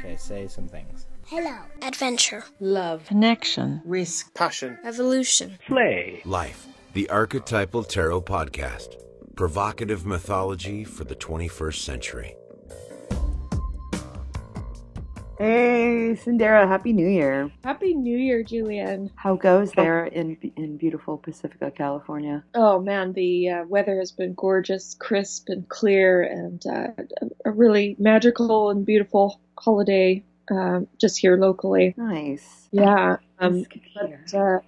Okay, say some things. Hello. Adventure. Love. Connection. Risk. Passion. Evolution. Play. Life, the Archetypal Tarot Podcast. Provocative mythology for the 21st century. Hey, Cyndera, Happy New Year. Happy New Year, Julienne. How goes there in in beautiful Pacifica, California? Oh man, the uh, weather has been gorgeous, crisp and clear, and uh, a really magical and beautiful holiday uh, just here locally. Nice. Yeah. Um, That's good to hear. but, uh,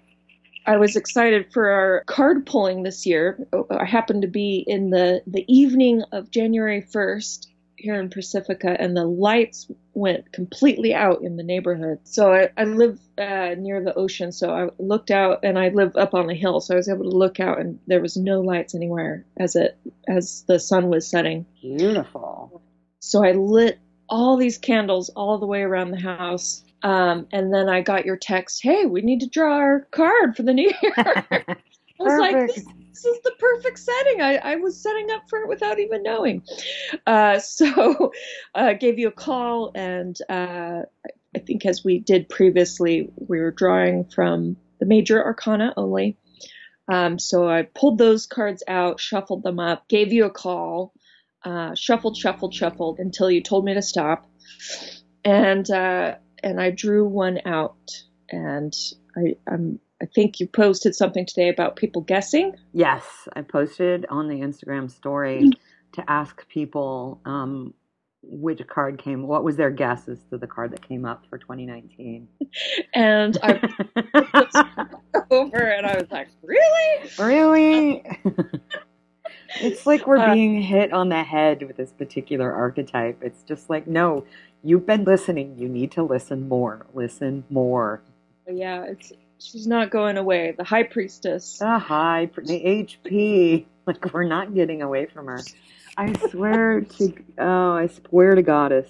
I was excited for our card pulling this year. I happened to be in the, the evening of January 1st here in Pacifica, and the lights went completely out in the neighborhood. So I, I live uh, near the ocean, so I looked out, and I live up on a hill, so I was able to look out, and there was no lights anywhere as it as the sun was setting. Beautiful. So I lit all these candles all the way around the house. Um, and then I got your text, hey, we need to draw our card for the new year. I was like, Perfect. this, this is the perfect setting. I, I was setting up for it without even knowing. Uh, so I uh, gave you a call, and uh, I think as we did previously, we were drawing from the major arcana only. Um, so I pulled those cards out, shuffled them up, gave you a call, uh, shuffled, shuffled, shuffled until you told me to stop, and uh, and I drew one out. And I um, I think you posted something today about people guessing. Yes, I posted on the Instagram story to ask people um, which card came, what was their guess as to the card that came up for 2019. And I over and I was like, really? really? it's like we're Uh, being hit on the head with this particular archetype. It's just like, no, you've been listening. You need to listen more. Listen more. Yeah, it's she's not going away. The high priestess. The high, the HP. Like we're not getting away from her. I swear to, oh, I swear to Goddess.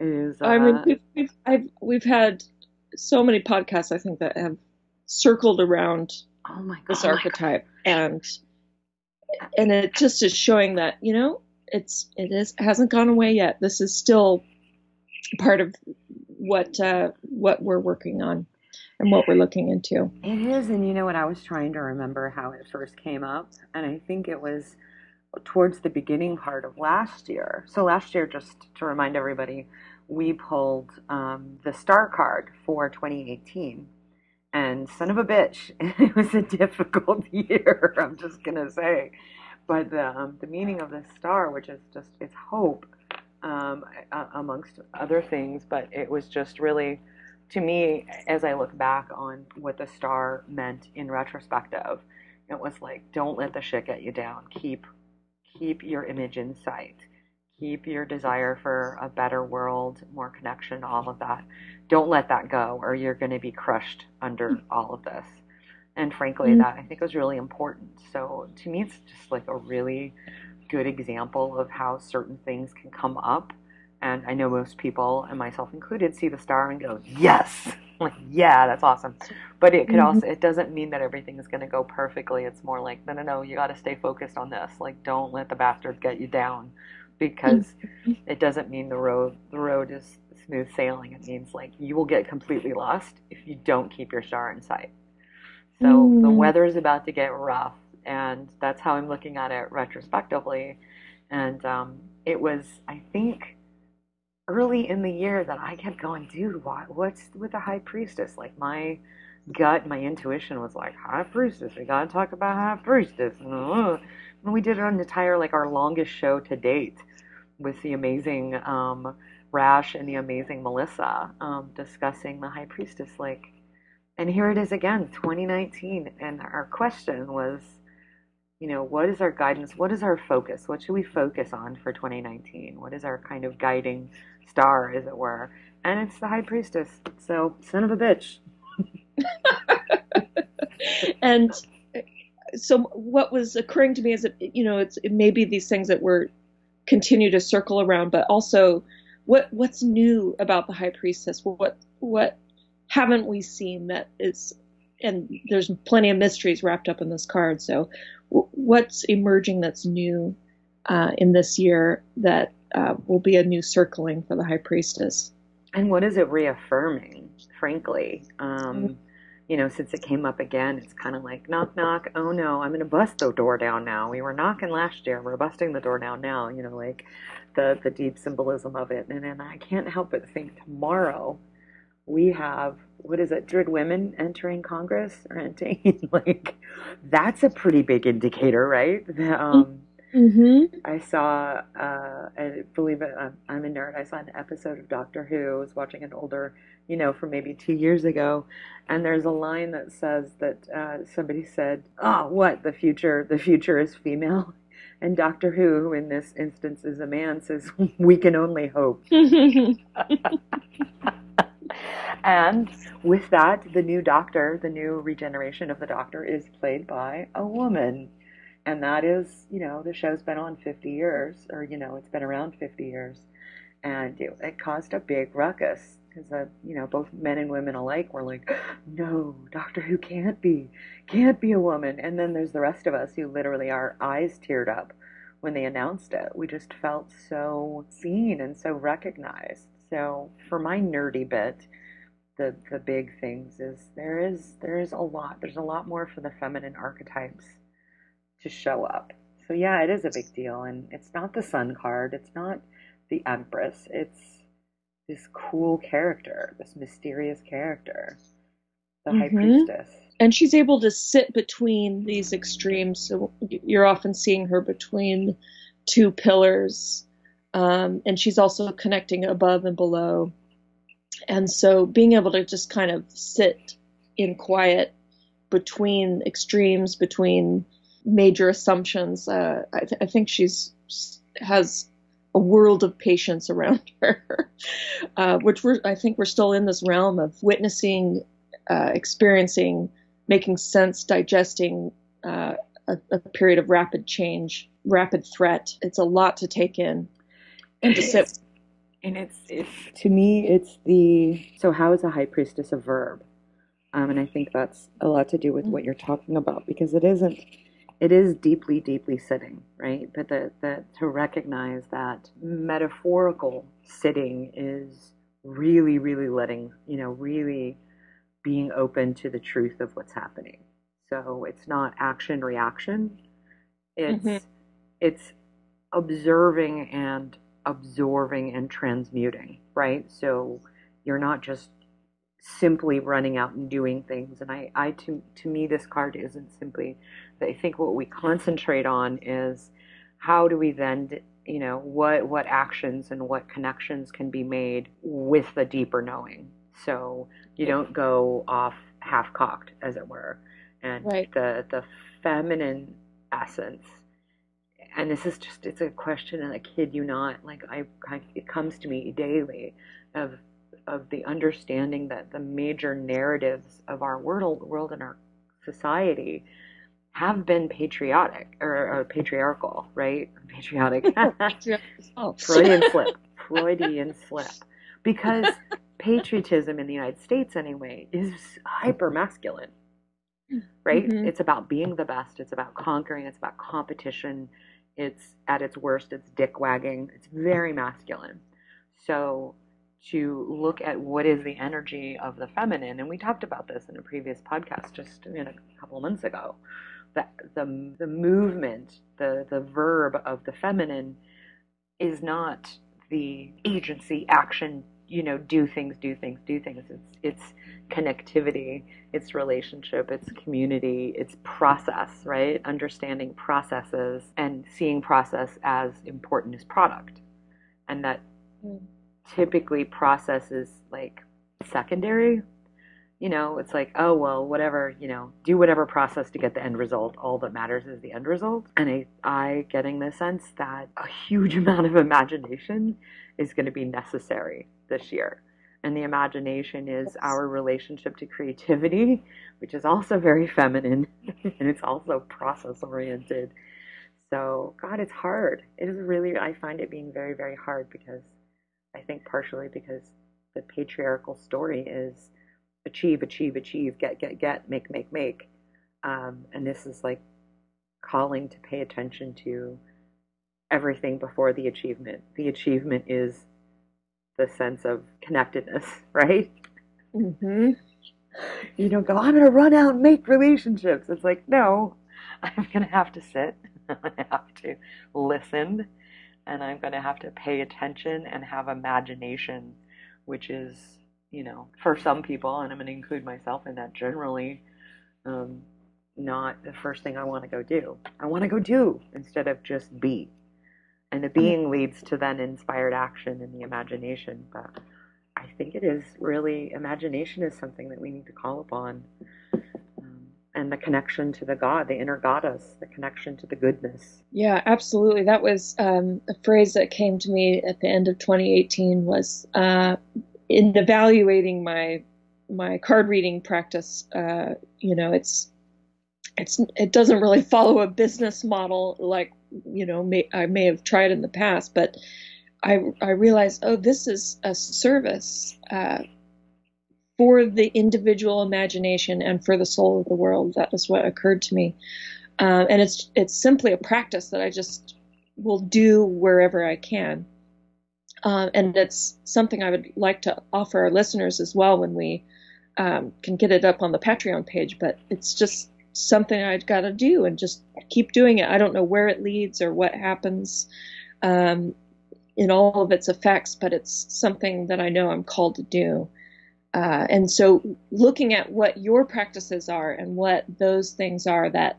It is. Uh, I mean, we've we've, I've, we've had so many podcasts I think that have circled around oh my God. this archetype, and and it just is showing that you know it's it is hasn't gone away yet. This is still part of what uh, what we're working on and what we're looking into. It is, and you know what? I was trying to remember how it first came up, and I think it was towards the beginning part of last year. So last year, just to remind everybody, we pulled um, the star card for 2018, and son of a bitch, it was a difficult year. I'm just gonna say, but the um, the meaning of the star, which is just it's hope, um, amongst other things, but it was just really to me, as I look back on what the star meant in retrospective, it was like, don't let the shit get you down. Keep, keep your image in sight. Keep your desire for a better world, more connection, all of that. Don't let that go, or you're going to be crushed under all of this. And frankly, Mm. that I think was really important. So to me, it's just like a really good example of how certain things can come up and I know most people, and myself included, see the star and go, "Yes!" like, yeah, that's awesome. But it could Mhm. also, it doesn't mean that everything is going to go perfectly. It's more like, no, no, no, you got to stay focused on this. Like, don't let the bastards get you down, because it doesn't mean the road, the road is smooth sailing. It means like you will get completely lost if you don't keep your star in sight. So the Mm. weather is about to get rough, and that's how I'm looking at it retrospectively. And um, it was, I think early in the year that I kept going, dude, why, what's with the high priestess? Like my gut, my intuition was like, high priestess. We gotta talk about high priestess. And we did an entire like our longest show to date with the amazing um, Rash and the amazing Melissa um, discussing the high priestess. Like, and here it is again, 2019, and our question was. You know, what is our guidance? What is our focus? What should we focus on for 2019? What is our kind of guiding star, as it were. And it's the high priestess. So, son of a bitch. and so what was occurring to me is that you know it's it may be these things that we're continue to circle around but also what what's new about the high priestess what what haven't we seen that is and there's plenty of mysteries wrapped up in this card so what's emerging that's new uh, in this year that uh, will be a new circling for the high priestess and what is it reaffirming? Frankly, um, Mm-hmm. you know, since it came up again, it's kind of like knock knock. Oh no, I'm going to bust the door down now. We were knocking last year. We're busting the door down now. You know, like the the deep symbolism of it. And then I can't help but think tomorrow we have what is it? Druid women entering Congress or entering like that's a pretty big indicator, right? Um, Mm-hmm. I saw, uh, I believe it, I'm, I'm a nerd. I saw an episode of Doctor Who. I was watching an older, you know, from maybe two years ago, and there's a line that says that uh, somebody said, "Oh, what the future? The future is female." And Doctor Who, who in this instance is a man, says, "We can only hope." and with that, the new Doctor, the new regeneration of the Doctor, is played by a woman and that is, you know, the show's been on 50 years, or you know, it's been around 50 years, and it, it caused a big ruckus because, uh, you know, both men and women alike were like, "No, Doctor Who can't be, can't be a woman." And then there's the rest of us who literally our eyes teared up when they announced it. We just felt so seen and so recognized. So for my nerdy bit, the the big things is there is there is a lot. There's a lot more for the feminine archetypes to show up. So yeah, it is a big deal, and it's not the Sun card. It's not the Empress. It's this cool character, this mysterious character, the High Mhm. Priestess. and she's able to sit between these extremes. So you're often seeing her between two pillars, um, and she's also connecting above and below. And so being able to just kind of sit in quiet between extremes, between major assumptions, uh, I, th- I think she's has a world of patience around her, uh, which we're I think we're still in this realm of witnessing, uh, experiencing making sense, digesting uh, a, a period of rapid change, rapid threat. It's a lot to take in and to sit. And it's, it's to me, it's the so how is a high priestess a verb? Um, and I think that's a lot to do with what you're talking about because it isn't. It is deeply, deeply sitting, right? But the, the to recognize that metaphorical sitting is really, really letting you know, really being open to the truth of what's happening. So it's not action reaction. It's Mhm. it's observing and absorbing and transmuting, right? So you're not just simply running out and doing things. And I, I to to me this card isn't simply I think what we concentrate on is how do we then you know what what actions and what connections can be made with the deeper knowing. So you don't go off half cocked as it were. And Right. the the feminine essence and this is just it's a question and I kid you not like I, I it comes to me daily of of the understanding that the major narratives of our world world and our society have been patriotic or, or patriarchal right? Patriotic. Freudian slip. Freudian slip. Because patriotism in the United States anyway is hyper masculine right? Mhm. it's about being the best. It's about conquering. It's about competition. It's at its worst it's dick wagging it's very masculine. So to look at what is the energy of the feminine and we talked about this in a previous podcast just in a couple of months ago that the the movement the the verb of the feminine is not the agency action you know do things do things do things. It's it's connectivity it's relationship it's community it's process right? Understanding processes and seeing process as important as product. And that Mm. typically process is like secondary you know it's like oh well whatever you know do whatever process to get the end result. All that matters is the end result. And i i getting the sense that a huge amount of imagination is going to be necessary this year. And the imagination is our relationship to creativity which is also very feminine and it's also process oriented. So god it's hard. It is really i find it being very very hard because i think partially because the patriarchal story is achieve achieve achieve get get get make make make um, and this is like calling to pay attention to everything before the achievement the achievement is the sense of connectedness, right? Mm-hmm. You don't go, I'm going to run out and make relationships. It's like, no, I'm going to have to sit, I'm going to have to listen, and I'm going to have to pay attention and have imagination, which is, you know, for some people, and I'm going to include myself in that generally, um, not the first thing I want to go do. I want to go do instead of just be. And the being leads to then inspired action and the imagination. But I think it is really, imagination is something that we need to call upon. Um, and the connection to the God, the inner goddess, the connection to the goodness. Yeah, absolutely. That was um, a phrase that came to me at the end of 2018 was uh, in evaluating my my card reading practice. Uh, you know, it's it's it doesn't really follow a business model like you know may, I may have tried in the past, but I I realized oh this is a service uh, for the individual imagination and for the soul of the world. That is what occurred to me, uh, and it's it's simply a practice that I just will do wherever I can. Um, and it's something I would like to offer our listeners as well when we um, can get it up on the Patreon page. But it's just something I've got to do and just keep doing it. I don't know where it leads or what happens um, in all of its effects, but it's something that I know I'm called to do. Uh, and so, looking at what your practices are and what those things are that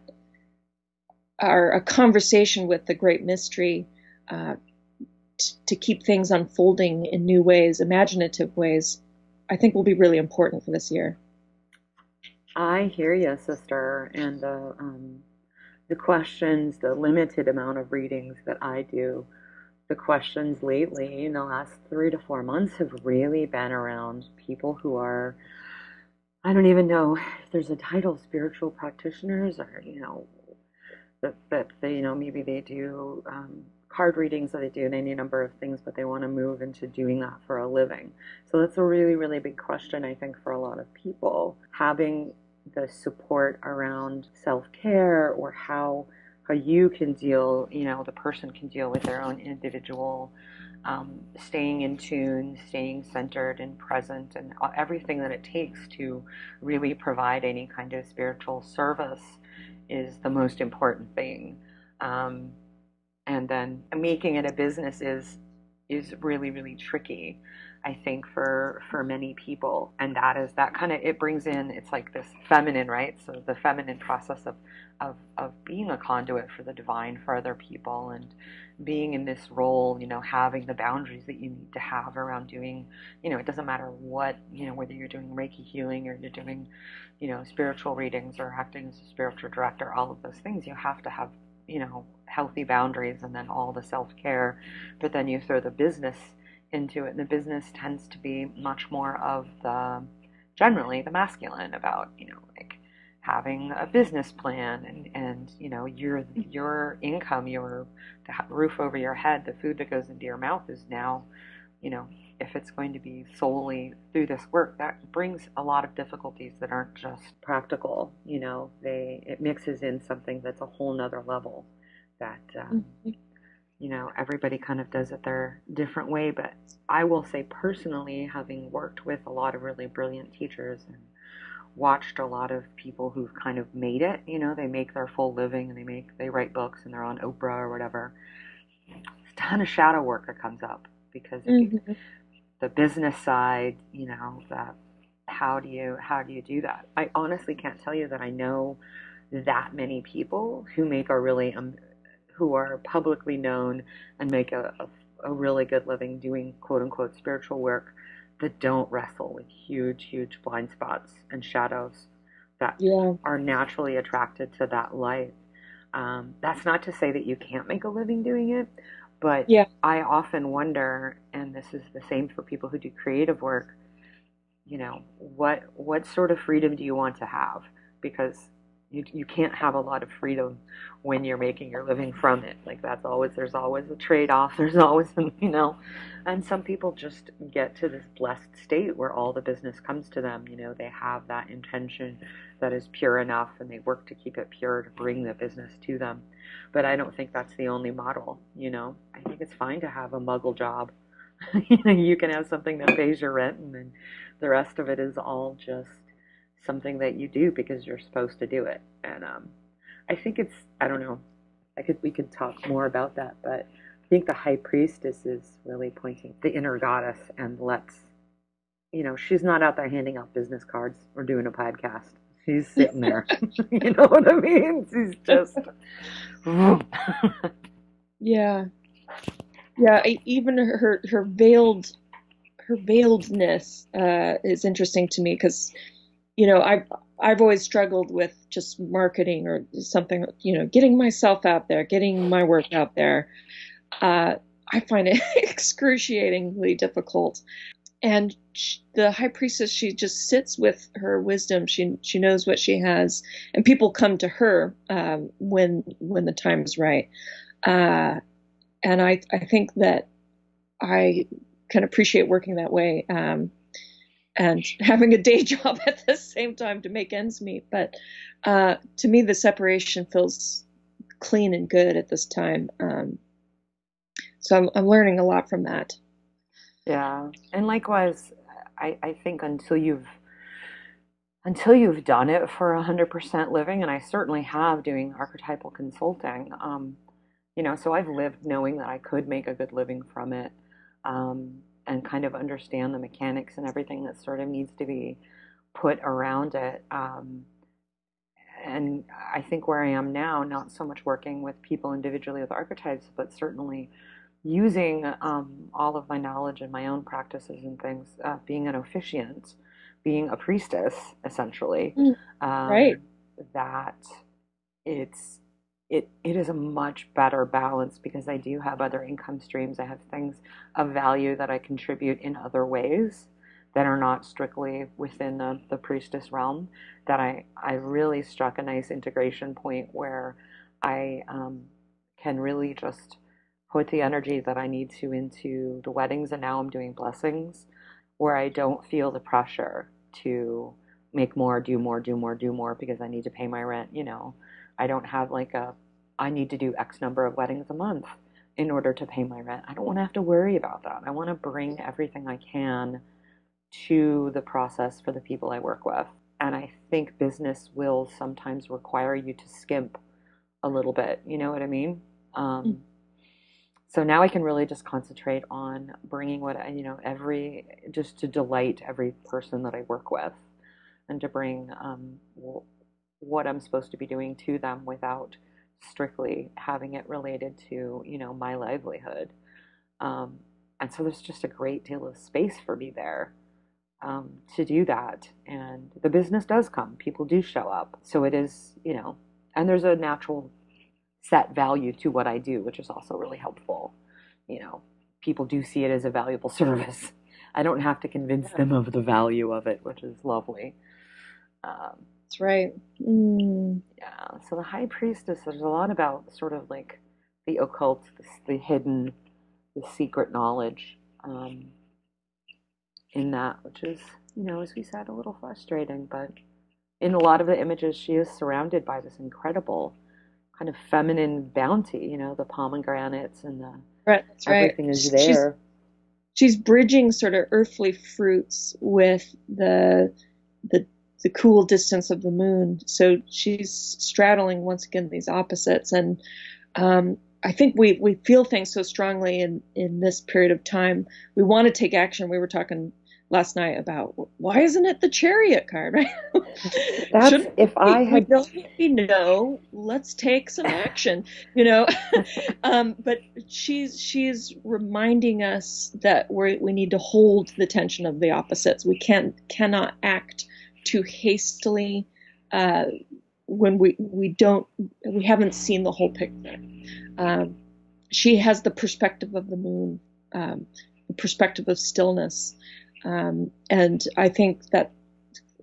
are a conversation with the great mystery uh, to keep things unfolding in new ways, imaginative ways, I think will be really important for this year. I hear you, sister, and the um, the questions, the limited amount of readings that I do, the questions lately in the last three to four months have really been around people who are, I don't even know if there's a title, spiritual practitioners, or you know, that that they, you know, maybe they do um, card readings, or they do and any number of things, but they want to move into doing that for a living. So that's a really, really big question, I think, for a lot of people. Having the support around self-care or how how you can deal you know the person can deal with their own individual um, staying in tune staying centered and present and everything that it takes to really provide any kind of spiritual service is the most important thing um, and then making it a business is is really really tricky I think for for many people, and that is that kind of it brings in it's like this feminine, right? So the feminine process of of of being a conduit for the divine for other people and being in this role, you know, having the boundaries that you need to have around doing, you know, it doesn't matter what, you know, whether you're doing Reiki healing or you're doing, you know, spiritual readings or acting as a spiritual director, all of those things, you have to have, you know, healthy boundaries and then all the self care. But then you throw the business into it. And the business tends to be much more of the generally the masculine about you know like having a business plan and and you know your your income, your the roof over your head, the food that goes into your mouth is now you know if it's going to be solely through this work that brings a lot of difficulties that aren't just practical you know they it mixes in something that's a whole nother level that um, mm-hmm you know, everybody kind of does it their different way. But I will say personally, having worked with a lot of really brilliant teachers and watched a lot of people who've kind of made it, you know, they make their full living and they make they write books and they're on Oprah or whatever. There's a ton of shadow work that comes up because mm-hmm. the business side, you know, that how do you how do you do that? I honestly can't tell you that I know that many people who make a really um, who are publicly known and make a, a, a really good living doing quote unquote spiritual work that don't wrestle with huge, huge blind spots and shadows that yeah. are naturally attracted to that light. Um, that's not to say that you can't make a living doing it, but yeah. I often wonder, and this is the same for people who do creative work, you know, what what sort of freedom do you want to have? Because you, you can't have a lot of freedom when you're making your living from it. Like that's always there's always a trade-off. There's always you know. And some people just get to this blessed state where all the business comes to them. You know they have that intention that is pure enough and they work to keep it pure to bring the business to them. But i don't think that's the only model you know. I think it's fine to have a muggle job. You know, you can have something that pays your rent, and then the rest of it is all just something that you do because you're supposed to do it. And um, I think it's I don't know. I could we could talk more about that, but I think the high priestess is really pointing the inner goddess and let's you know, she's not out there handing out business cards or doing a podcast. She's sitting there. you know what I mean? She's just Yeah. Yeah, even her her veiled her veiledness uh, is interesting to me because you know I've I've always struggled with just marketing or something you know getting myself out there, getting my work out there. Uh, I find it excruciatingly difficult. And she, the high priestess, she just sits with her wisdom. She she knows what she has, and people come to her um, when when the time is right. Uh, and I, I think that I can appreciate working that way um, and having a day job at the same time to make ends meet. But uh, to me, the separation feels clean and good at this time. Um, so I'm, I'm learning a lot from that. Yeah, and likewise, I, I think until you've until you've done it for 100% living, and I certainly have doing archetypal consulting, um, you know, so I've lived knowing that I could make a good living from it um, and kind of understand the mechanics and everything that sort of needs to be put around it. Um, and I think where I am now, not so much working with people individually with archetypes, but certainly using um, all of my knowledge and my own practices and things, uh, being an officiant, being a priestess, essentially, mm, right? That it's it it is a much better balance because I do have other income streams. I have things of value that I contribute in other ways that are not strictly within the, the priestess realm. That I I really struck a nice integration point where I um, can really just put the energy that I need to into the weddings, and now I'm doing blessings, where I don't feel the pressure to make more, do more, do more, do more because I need to pay my rent. You know, I don't have like a, I need to do X number of weddings a month in order to pay my rent. I don't want to have to worry about that. I want to bring everything I can to the process for the people I work with. And I think business will sometimes require you to skimp a little bit. You know what I mean? Um, mm. So now I can really just concentrate on bringing what I, you know, every, just to delight every person that I work with and to bring um, what I'm supposed to be doing to them without strictly having it related to you know my livelihood. Um, and so there's just a great deal of space for me there um, to do that. And the business does come. People do show up. So it is you know and there's a natural set value to what i do which is also really helpful. You know people do see it as a valuable service. I don't have to convince them of the value of it which is lovely. Um, that's right. Mm. Yeah. So the high priestess, there's a lot about sort of like the occult, the, the hidden, the secret knowledge um, in that, which is, you know, as we said, a little frustrating. But in a lot of the images, she is surrounded by this incredible kind of feminine bounty. You know, the pomegranates and the right, everything right. is there. She's, she's bridging sort of earthly fruits with the the the cool distance of the moon. So she's straddling once again these opposites, and um, I think we we feel things so strongly in in this period of time. We want to take action. We were talking last night about why isn't it the chariot card right that's if i had we know let's take some action you know um, but she's she's reminding us that we we need to hold the tension of the opposites we can't cannot act too hastily uh, when we we don't we haven't seen the whole picture. Um, she has the perspective of the moon, um, the perspective of stillness, um, and I think that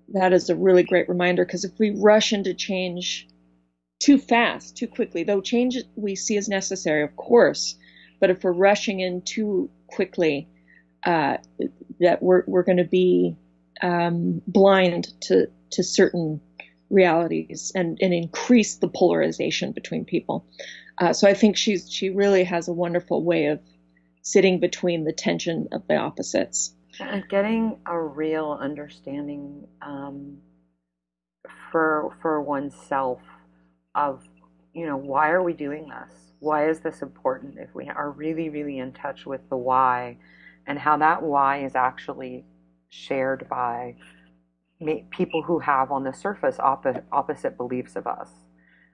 that is a really great reminder because if we rush into change too fast, too quickly, though change we see as necessary, of course, but if we're rushing in too quickly, uh, that we're we're going to be um, blind to to certain realities and, and increase the polarization between people. Uh, so I think she's she really has a wonderful way of sitting between the tension of the opposites. And getting a real understanding um, for for oneself of you know why are we doing this? Why is this important? If we are really really in touch with the why, and how that why is actually shared by people who have on the surface opposite, opposite beliefs of us.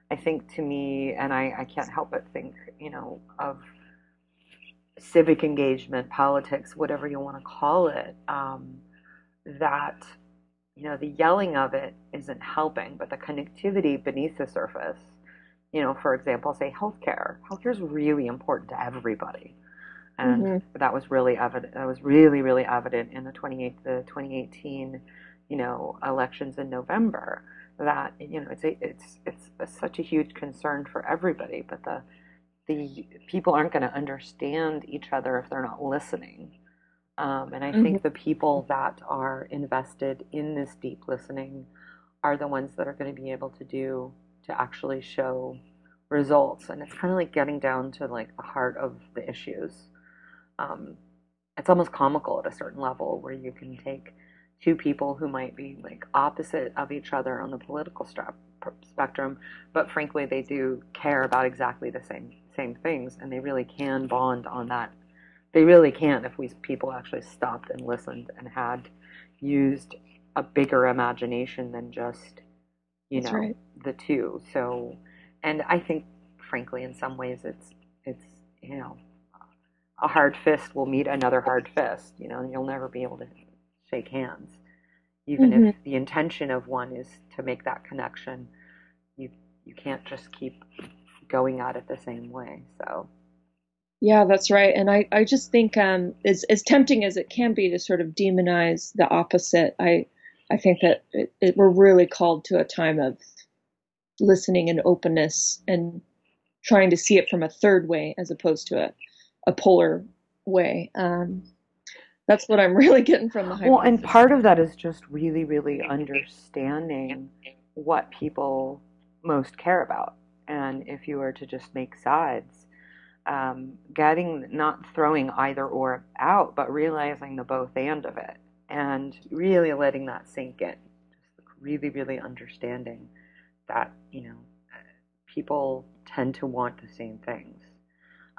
I think to me, and I, I can't help but think, you know, of civic engagement, politics, whatever you want to call it, um, that, you know, the yelling of it isn't helping, but the connectivity beneath the surface, you know, for example, say healthcare. Healthcare is really important to everybody. And mm-hmm. that was really evident. That was really, really evident in the 28, the 2018, you know, elections in November. That you know, it's a, it's it's a, such a huge concern for everybody. But the the people aren't going to understand each other if they're not listening. Um, and I mm-hmm. think the people that are invested in this deep listening are the ones that are going to be able to do to actually show results. And it's kind of like getting down to like the heart of the issues. Um, it's almost comical at a certain level where you can take two people who might be like opposite of each other on the political spectrum, but frankly, they do care about exactly the same same things, and they really can bond on that. They really can if we people actually stopped and listened and had used a bigger imagination than just you know right. the two. So, and I think, frankly, in some ways, it's it's you know a hard fist will meet another hard fist. You know, and you'll never be able to shake hands, even mm-hmm. if the intention of one is to make that connection. You you can't just keep going at it the same way. So. Yeah, that's right. And I, I just think um, as, as tempting as it can be to sort of demonize the opposite, I, I think that it, it, we're really called to a time of listening and openness and trying to see it from a third way as opposed to a, a polar way. Um, that's what I'm really getting from the high priestess. Well, and part of that is just really, really understanding what people most care about and if you were to just make sides, um, getting not throwing either or out, but realizing the both and of it, and really letting that sink in, just really, really understanding that you know people tend to want the same things,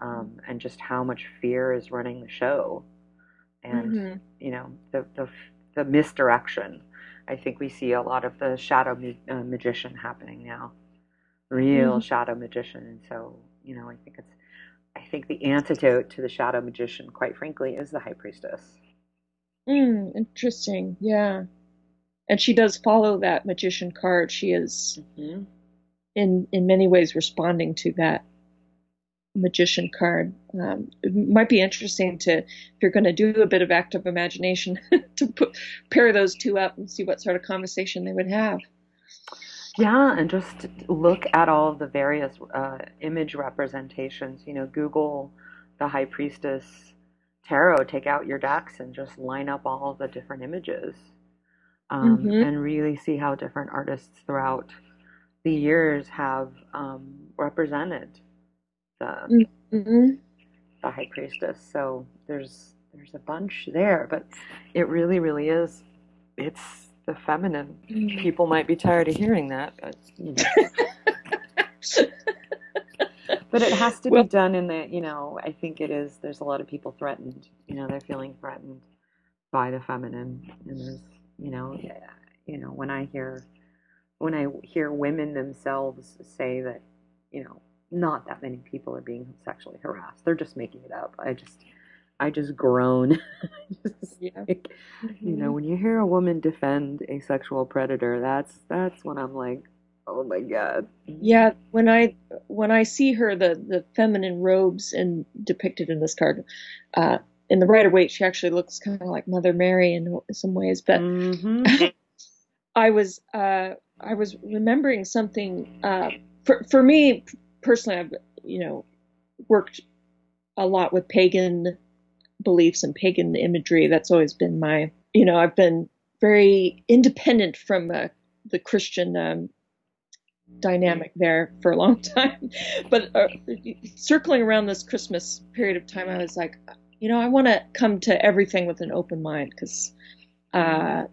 um, and just how much fear is running the show, and mm-hmm. you know the the the misdirection. I think we see a lot of the shadow ma- uh, magician happening now real mm-hmm. shadow magician. And so, you know, I think it's, I think the antidote to the shadow magician, quite frankly, is the high priestess. Mm, interesting. Yeah. And she does follow that magician card. She is, mm-hmm. in in many ways, responding to that magician card. Um, it might be interesting to, if you're going to do a bit of active imagination, to put, pair those two up and see what sort of conversation they would have. Yeah, and just look at all the various uh, image representations. You know, Google the High Priestess tarot, take out your decks, and just line up all the different images, um, mm-hmm. and really see how different artists throughout the years have um, represented the mm-hmm. the High Priestess. So there's there's a bunch there, but it really, really is. It's the feminine. Mm. People might be tired of hearing that, but you know. but it has to well, be done in the, you know, I think it is. There's a lot of people threatened. You know, they're feeling threatened by the feminine, and there's, you know, you know, when I hear when I hear women themselves say that, you know, not that many people are being sexually harassed. They're just making it up. I just I just groan. just yeah. Like, mm-hmm. You know, mm-hmm. when you hear a woman defend a sexual predator, that's that's when I'm like, oh my god. Yeah, when I when I see her, the the feminine robes and depicted in this card, uh, in the Rider Waite, she actually looks kind of like Mother Mary in some ways. But mm-hmm. I was uh, I was remembering something uh, for for me personally. I've you know worked a lot with pagan beliefs and pagan imagery. That's always been my, you know, I've been very independent from uh, the Christian um, dynamic there for a long time. But uh, circling around this Christmas period of time, I was like, you know, I want to come to everything with an open mind because uh,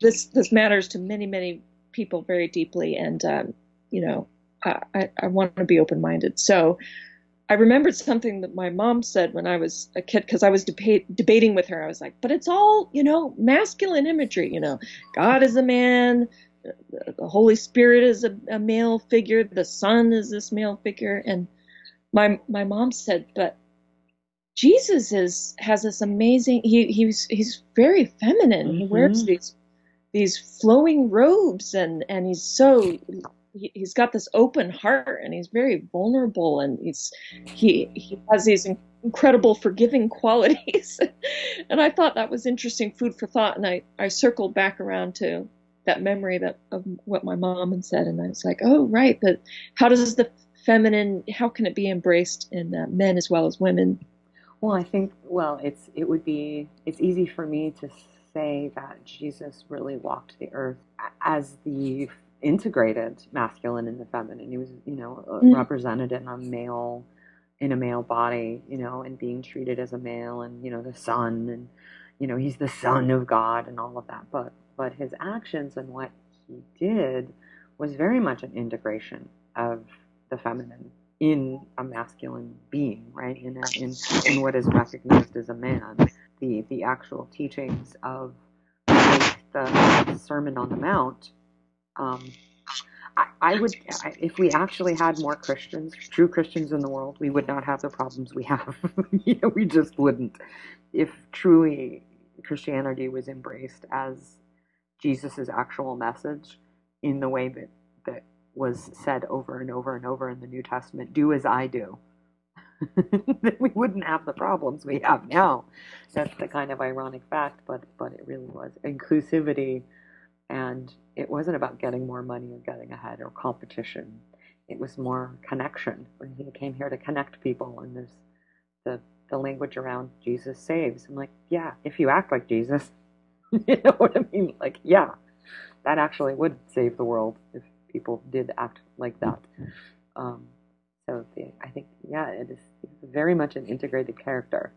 this this matters to many many people very deeply, and um, you know, I, I want to be open minded. So. I remembered something that my mom said when I was a kid because I was deba- debating with her. I was like, but it's all, you know, masculine imagery, you know, God is a man, the Holy Spirit is a, a male figure, the Son is this male figure, and my my mom said, but Jesus is has this amazing. He he's he's very feminine. Mm-hmm. He wears mm-hmm. these these flowing robes, and and he's so he, has got this open heart, and he's very vulnerable, and he's he he has these incredible forgiving qualities. and I thought that was interesting food for thought, and I I circled back around to that memory that of what my mom had said, and I was like, oh right, but how does the feminine how can it be embraced in uh, men as well as women? Well, I think well, it's it would be it's easy for me to say that Jesus really walked the earth as the integrated masculine and the feminine. He was, you know, mm. represented in a male in a male body, you know, and being treated as a male and, you know, the son and you know, he's the son of God and all of that. But but his actions and what he did was very much an integration of the feminine in a masculine being, right? In, a, in, in what is recognized as a man. The, the actual teachings of like the Sermon on the Mount, um, I, I would, if we actually had more Christians, true Christians in the world, we would not have the problems we have. you know, we just wouldn't. If truly Christianity was embraced as Jesus' actual message in the way that, that was said over and over and over in the New Testament do as I do. then we wouldn't have the problems we have now. That's the kind of ironic fact, but but it really was inclusivity, and it wasn't about getting more money or getting ahead or competition. It was more connection. When he came here to connect people, and there's the the language around Jesus saves. I'm like, yeah, if you act like Jesus, you know what I mean? Like, yeah, that actually would save the world if people did act like that. Um, so the, I think, yeah, it is very much an integrated character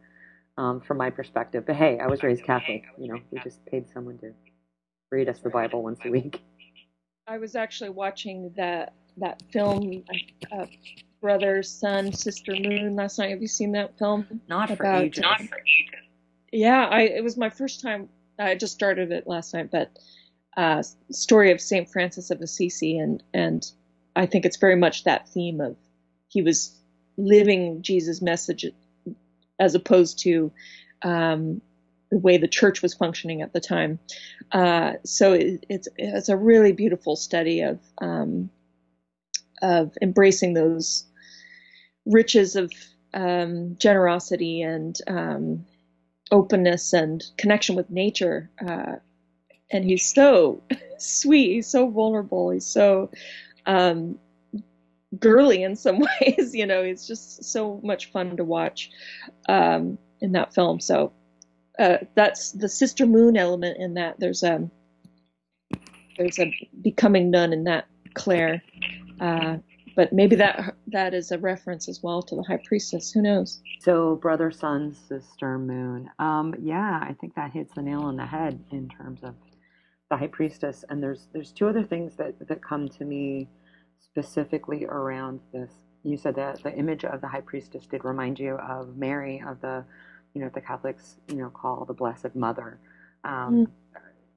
um, from my perspective. But hey, I was raised Catholic. You know, we just paid someone to read us the Bible once a week. I was actually watching that that film, uh, Brother, Sun, Sister Moon last night. Have you seen that film? Not for ages. Not for ages. Yeah, I, it was my first time I just started it last night, but uh, story of Saint Francis of Assisi, and and I think it's very much that theme of he was living Jesus' message as opposed to um, the way the church was functioning at the time. Uh, so it, it's it's a really beautiful study of um, of embracing those riches of um, generosity and um, openness and connection with nature. Uh, and he's so sweet. He's so vulnerable. He's so um, girly in some ways. You know, he's just so much fun to watch um, in that film. So uh, that's the sister moon element in that. There's a there's a becoming nun in that Clare. Uh, but maybe that that is a reference as well to the high priestess. Who knows? So brother, sun, sister, moon. Um, yeah, I think that hits the nail on the head in terms of the high priestess. And there's there's two other things that that come to me specifically around this. You said that the image of the high priestess did remind you of Mary, of the you know the Catholics you know call the Blessed Mother. Um, mm.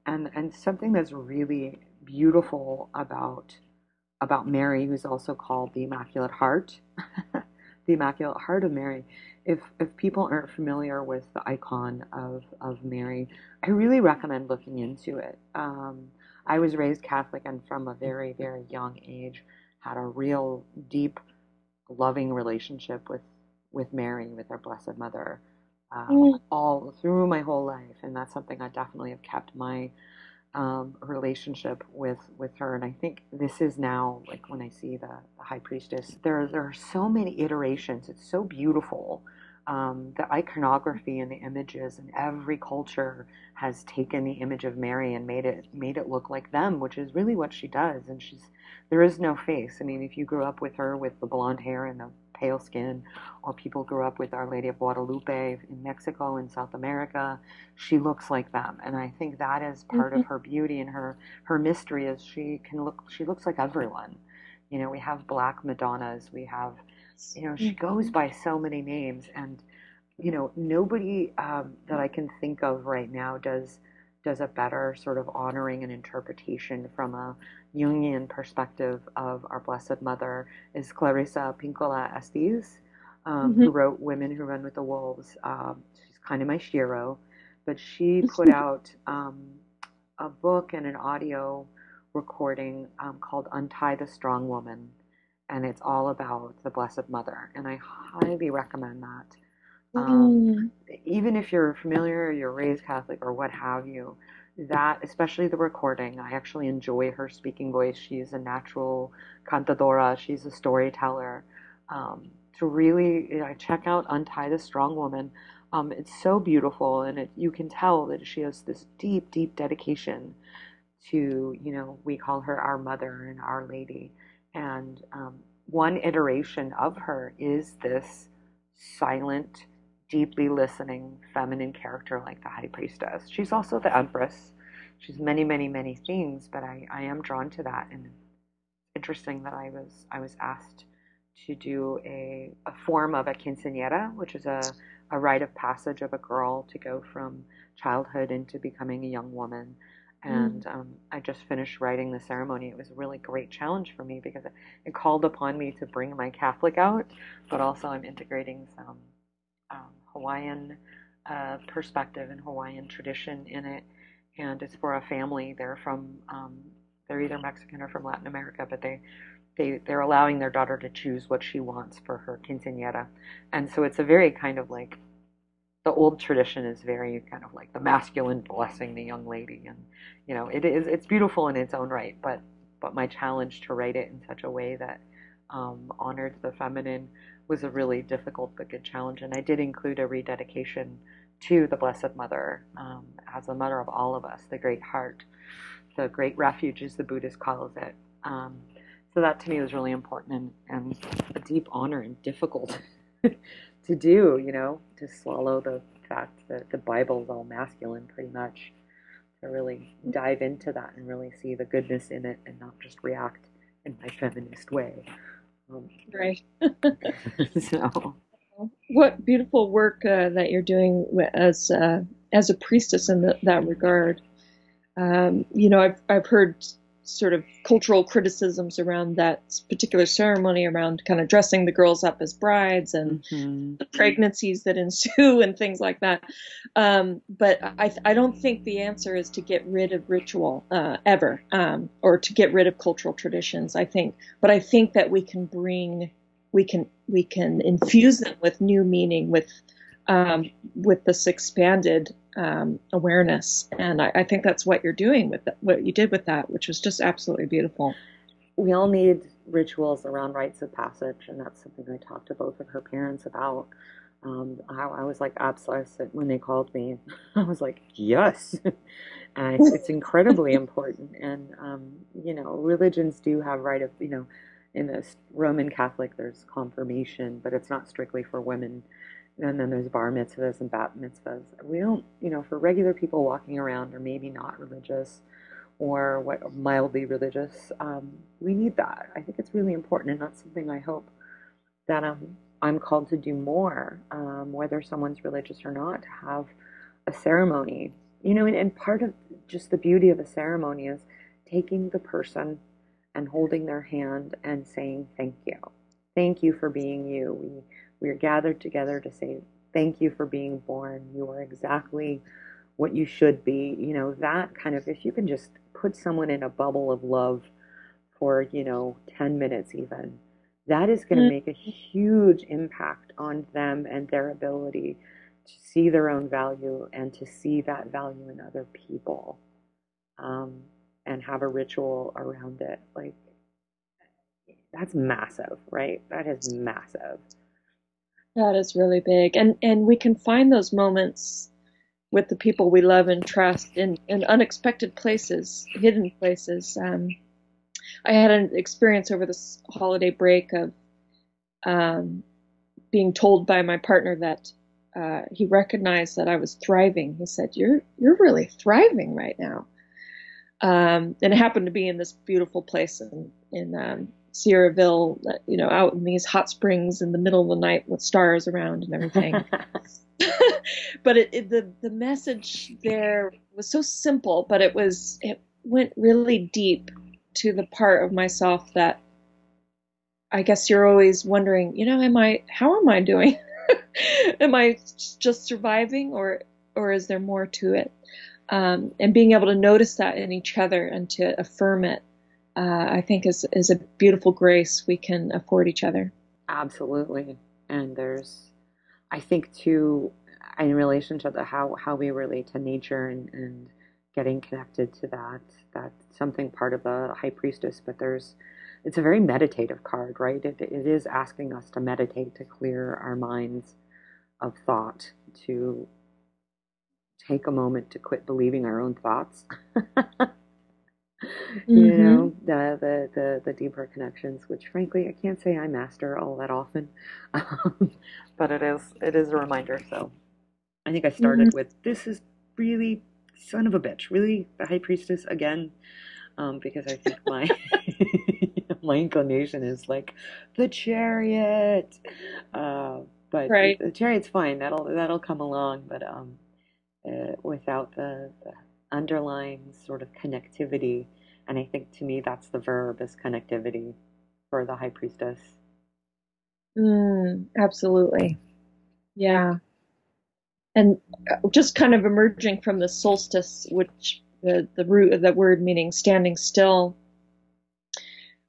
And and something that's really beautiful about about Mary, who's also called the Immaculate Heart, the Immaculate Heart of Mary. If if people aren't familiar with the icon of of Mary, I really recommend looking into it. Um, I was raised Catholic and from a very very young age had a real deep, loving relationship with with Mary, with our Blessed Mother, uh, mm. all through my whole life, and that's something I definitely have kept my um, relationship with with her, and I think this is now like when I see the, the high priestess. There there are so many iterations. It's so beautiful um, the iconography and the images, and every culture has taken the image of Mary and made it made it look like them, which is really what she does. And she's there is no face. I mean, if you grew up with her with the blonde hair and the pale skin, or people grew up with Our Lady of Guadalupe in Mexico and South America, she looks like them. And I think that is part mm-hmm. of her beauty and her her mystery is she can look she looks like everyone. You know, we have black Madonnas, we have you know, she mm-hmm. goes by so many names and you know, nobody um, that I can think of right now does does a better sort of honoring and interpretation from a Jungian perspective of our Blessed Mother is Clarissa Pinkola Estes, um, mm-hmm. who wrote Women Who Run with the Wolves. Um, she's kind of my shiro, but she put out um, a book and an audio recording um, called Untie the Strong Woman, and it's all about the Blessed Mother, and I highly recommend that. Um, mm. Even if you're familiar, you're raised Catholic, or what have you, that, especially the recording, I actually enjoy her speaking voice. She's a natural cantadora, she's a storyteller. Um, to really you know, check out Untie the Strong Woman. Um, it's so beautiful, and it, you can tell that she has this deep, deep dedication to, you know, we call her our mother and our lady. And um, one iteration of her is this silent, deeply listening feminine character like the high priestess. She's also the empress. She's many, many, many things, but I, I am drawn to that. And interesting that I was I was asked to do a, a form of a quinceañera, which is a, a rite of passage of a girl to go from childhood into becoming a young woman. Mm. And um, I just finished writing the ceremony. It was a really great challenge for me because it, it called upon me to bring my Catholic out, but also I'm integrating some um, Hawaiian uh, perspective and Hawaiian tradition in it. And it's for a family. They're from, um, they're either Mexican or from Latin America, but they, they, they're allowing their daughter to choose what she wants for her quinceañera. And so it's a very kind of like, the old tradition is very kind of like the masculine blessing the young lady. And, you know, it is, it's beautiful in its own right, but, but my challenge to write it in such a way that um, honored the feminine was a really difficult but good challenge. And I did include a rededication to the Blessed Mother um, as the mother of all of us, the great heart, the great refuge, as the Buddhist calls it. Um, so that to me was really important and, and a deep honor and difficult to do, you know, to swallow the fact that the Bible is all masculine pretty much, to really dive into that and really see the goodness in it and not just react in my feminist way. Right. so. What beautiful work uh, that you're doing as uh, as a priestess in the, that regard. Um, you know, I've I've heard sort of cultural criticisms around that particular ceremony around kind of dressing the girls up as brides and mm-hmm. the pregnancies that ensue and things like that. Um, but I, I don't think the answer is to get rid of ritual uh, ever um, or to get rid of cultural traditions. I think, but I think that we can bring, we can, we can infuse them with new meaning, with um, with this expanded um, awareness. And I, I, think that's what you're doing with that, what you did with that, which was just absolutely beautiful. We all need rituals around rites of passage, and that's something I talked to both of her parents about. Um, I, I, was like, absolutely, when they called me, I was like, yes. and it's, incredibly important. And, um, you know, religions do have rite of, you know, in the Roman Catholic, there's confirmation, but it's not strictly for women and then there's bar mitzvahs and bat mitzvahs. We don't, you know, for regular people walking around or maybe not religious or what mildly religious, um, we need that. I think it's really important, and that's something I hope that um, I'm called to do more, um, whether someone's religious or not, to have a ceremony. You know, and, and part of just the beauty of a ceremony is taking the person and holding their hand and saying thank you. Thank you for being you. We we are gathered together to say, Thank you for being born. You are exactly what you should be. You know, that kind of, if you can just put someone in a bubble of love for, you know, 10 minutes even, that is going to mm-hmm. make a huge impact on them and their ability to see their own value and to see that value in other people um, and have a ritual around it. Like, that's massive, right? That is massive. That is really big, and and we can find those moments with the people we love and trust in in unexpected places, hidden places. Um, I had an experience over this holiday break of um, being told by my partner that uh, he recognized that I was thriving. He said, "You're you're really thriving right now," um, and it happened to be in this beautiful place in in um, Sierraville, you know, out in these hot springs in the middle of the night with stars around and everything. but it, it, the the message there was so simple, but it was it went really deep to the part of myself that I guess you're always wondering, you know, am I how am I doing? am I just surviving or or is there more to it? Um, and being able to notice that in each other and to affirm it, uh, I think is is a beautiful grace we can afford each other. Absolutely, and there's, I think too, in relation to the how how we relate to nature and and getting connected to that that's something part of the high priestess, but there's it's a very meditative card, right? It, it is asking us to meditate, to clear our minds of thought, to take a moment to quit believing our own thoughts. mm-hmm. You know, the, the, the, the, deeper connections, which frankly I can't say I master all that often, but it is, it is a reminder. So I think I started mm-hmm. with this is really son of a bitch, really the high priestess again, um, because I think my my inclination is like the chariot. Uh, but right. the, the, chariot's fine. That'll that'll come along. But um, uh, without the, the underlying sort of connectivity, and I think to me that's the verb is connectivity for the high priestess. Mm, absolutely. Yeah. And uh, just kind of emerging from the solstice, which the, the root of that word meaning standing still,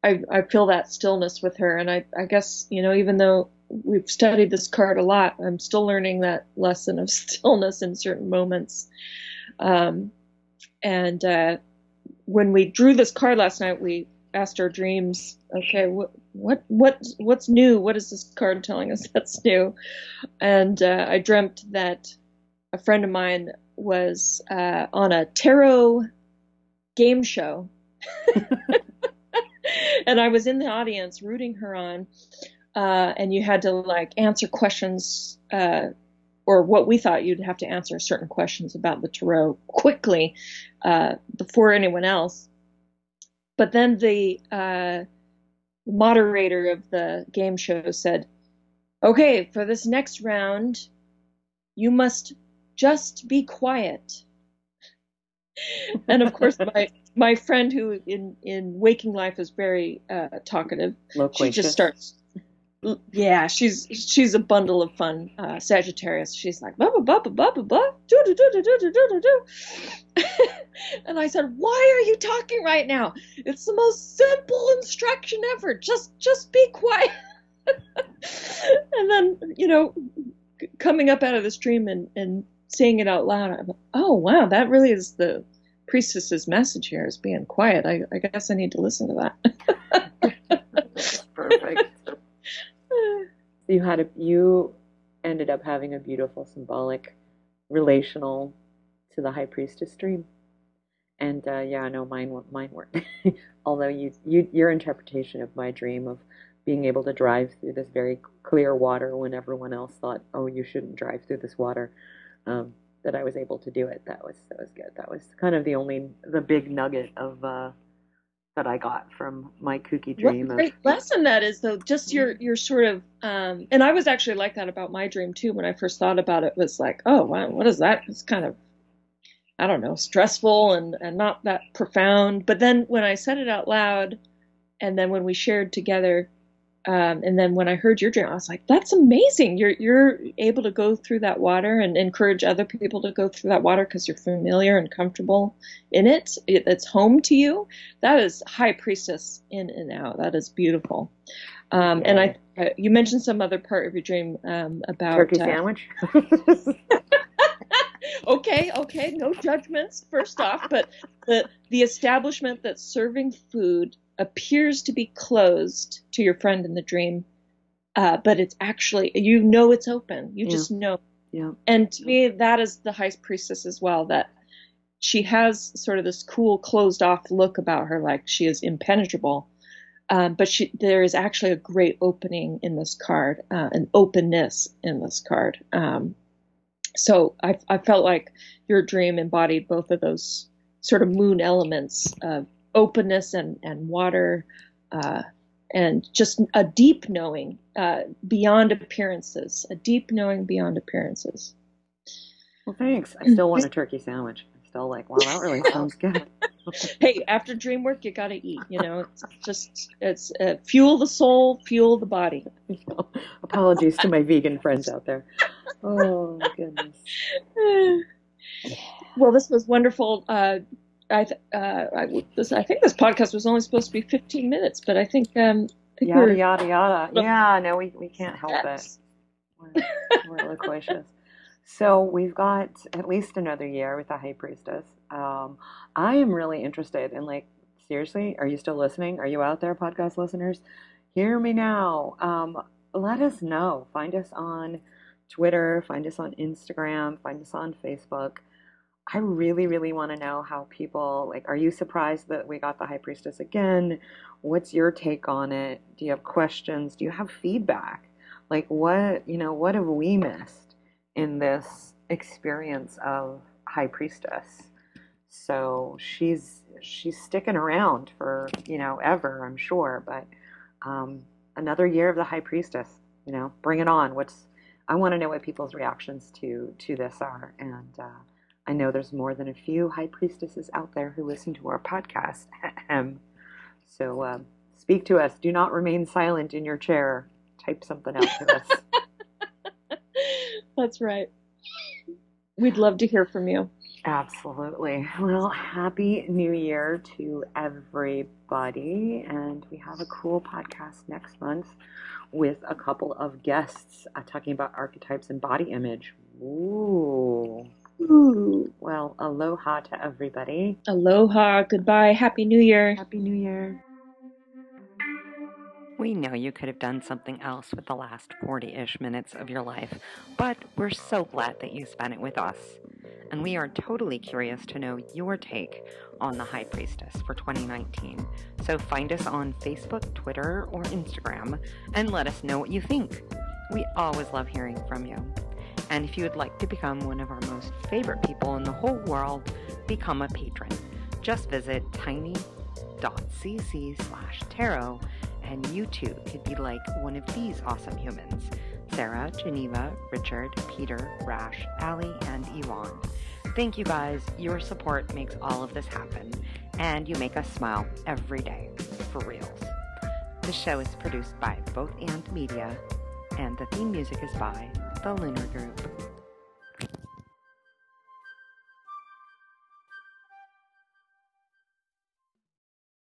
I, I feel that stillness with her. And I, I guess, you know, even though we've studied this card a lot, I'm still learning that lesson of stillness in certain moments. Um, and uh, when we drew this card last night, we asked our dreams, okay, what, what, what, what's new? What is this card telling us that's new? And uh, I dreamt that a friend of mine was uh, on a tarot game show. and I was in the audience rooting her on, uh, and you had to like answer questions, uh, or what we thought you'd have to answer certain questions about the tarot quickly uh, before anyone else. But then the uh, moderator of the game show said, "Okay, for this next round, you must just be quiet." and of course, my my friend who in in waking life is very uh, talkative. Loquacious. She just starts. Yeah, she's she's a bundle of fun. Uh, Sagittarius. She's like blah blah blah blah blah blah do do do do do do do do. And I said, "Why are you talking right now? It's the most simple instruction ever. Just just be quiet." and then you know, coming up out of the stream and and saying it out loud, I'm like, "Oh wow, that really is the priestess's message here is being quiet. I, I guess I need to listen to that. Perfect. You had a you ended up having a beautiful symbolic relational to the high priestess dream. And uh, yeah, no, mine mine weren't. Although you, you your interpretation of my dream of being able to drive through this very clear water when everyone else thought, oh, you shouldn't drive through this water, um, that I was able to do it. That was that was good. That was kind of the only the big nugget of uh, that I got from my kooky dream. What a great of, lesson that is, though. Just your your sort of, um, and I was actually like that about my dream too. When I first thought about it, was like, oh wow, what is that? It's kind of, I don't know, stressful and and not that profound. But then when I said it out loud, and then when we shared together, um, and then when I heard your dream, I was like, "That's amazing! You're you're able to go through that water and encourage other people to go through that water because you're familiar and comfortable in it. it. It's home to you. That is high priestess in and out. That is beautiful. Um, and I, uh, you mentioned some other part of your dream um, about turkey uh, sandwich. okay, okay, no judgments. First off, but the the establishment that's serving food appears to be closed to your friend in the dream uh, but it's actually you know it's open. You Yeah. just know. Yeah. And to me, that is the high priestess as well. That she has sort of this cool, closed off look about her, like she is impenetrable. Um, but she, there is actually a great opening in this card, uh, an openness in this card. Um, so I, I felt like your dream embodied both of those sort of moon elements of openness and, and water, uh, and just a deep knowing uh, beyond appearances, a deep knowing beyond appearances. Well, thanks. I still want a turkey sandwich. I'm still like, wow, that really sounds good. hey, after dream work, you got to eat. You know, it's just it's uh, fuel the soul, fuel the body. Apologies to my vegan friends out there. Oh goodness. well, this was wonderful. Uh, I, th- uh, I, this, I think this podcast was only supposed to be 15 minutes, but I think, um, I think Yada yada yada. Yeah, no, we we can't help it. We're, we're loquacious. So we've got at least another year with the High Priestess. Um, I am really interested in like seriously. Are you still listening? Are you out there, podcast listeners? Hear me now. Um, let us know. Find us on Twitter. Find us on Instagram. Find us on Facebook. I really, really want to know how people like. Are you surprised that we got the High Priestess again? What's your take on it? Do you have questions? Do you have feedback? Like, what you know? What have we missed in this experience of High Priestess? So she's she's sticking around for you know ever, I'm sure. But um, another year of the High Priestess. You know, bring it on. What's I want to know what people's reactions to to this are, and uh, I know there's more than a few high priestesses out there who listen to our podcast. so uh, speak to us. Do not remain silent in your chair. Type something out to us. That's right. We'd love to hear from you. Absolutely. Well, happy new year to everybody. And we have a cool podcast next month with a couple of guests uh, talking about archetypes and body image. Ooh. Ooh. Well, aloha to everybody. Aloha. Goodbye. Happy New Year. Happy New Year. We know you could have done something else with the last 40 ish minutes of your life, but we're so glad that you spent it with us. And we are totally curious to know your take on the High Priestess for 2019. So find us on Facebook, Twitter, or Instagram and let us know what you think. We always love hearing from you. And if you would like to become one of our most favorite people in the whole world, become a patron. Just visit tiny.cc slash tarot and you too could be like one of these awesome humans Sarah, Geneva, Richard, Peter, Rash, Allie, and Yvonne. Thank you guys. Your support makes all of this happen, and you make us smile every day. For reals. The show is produced by Both And Media, and the theme music is by The Lunar Group.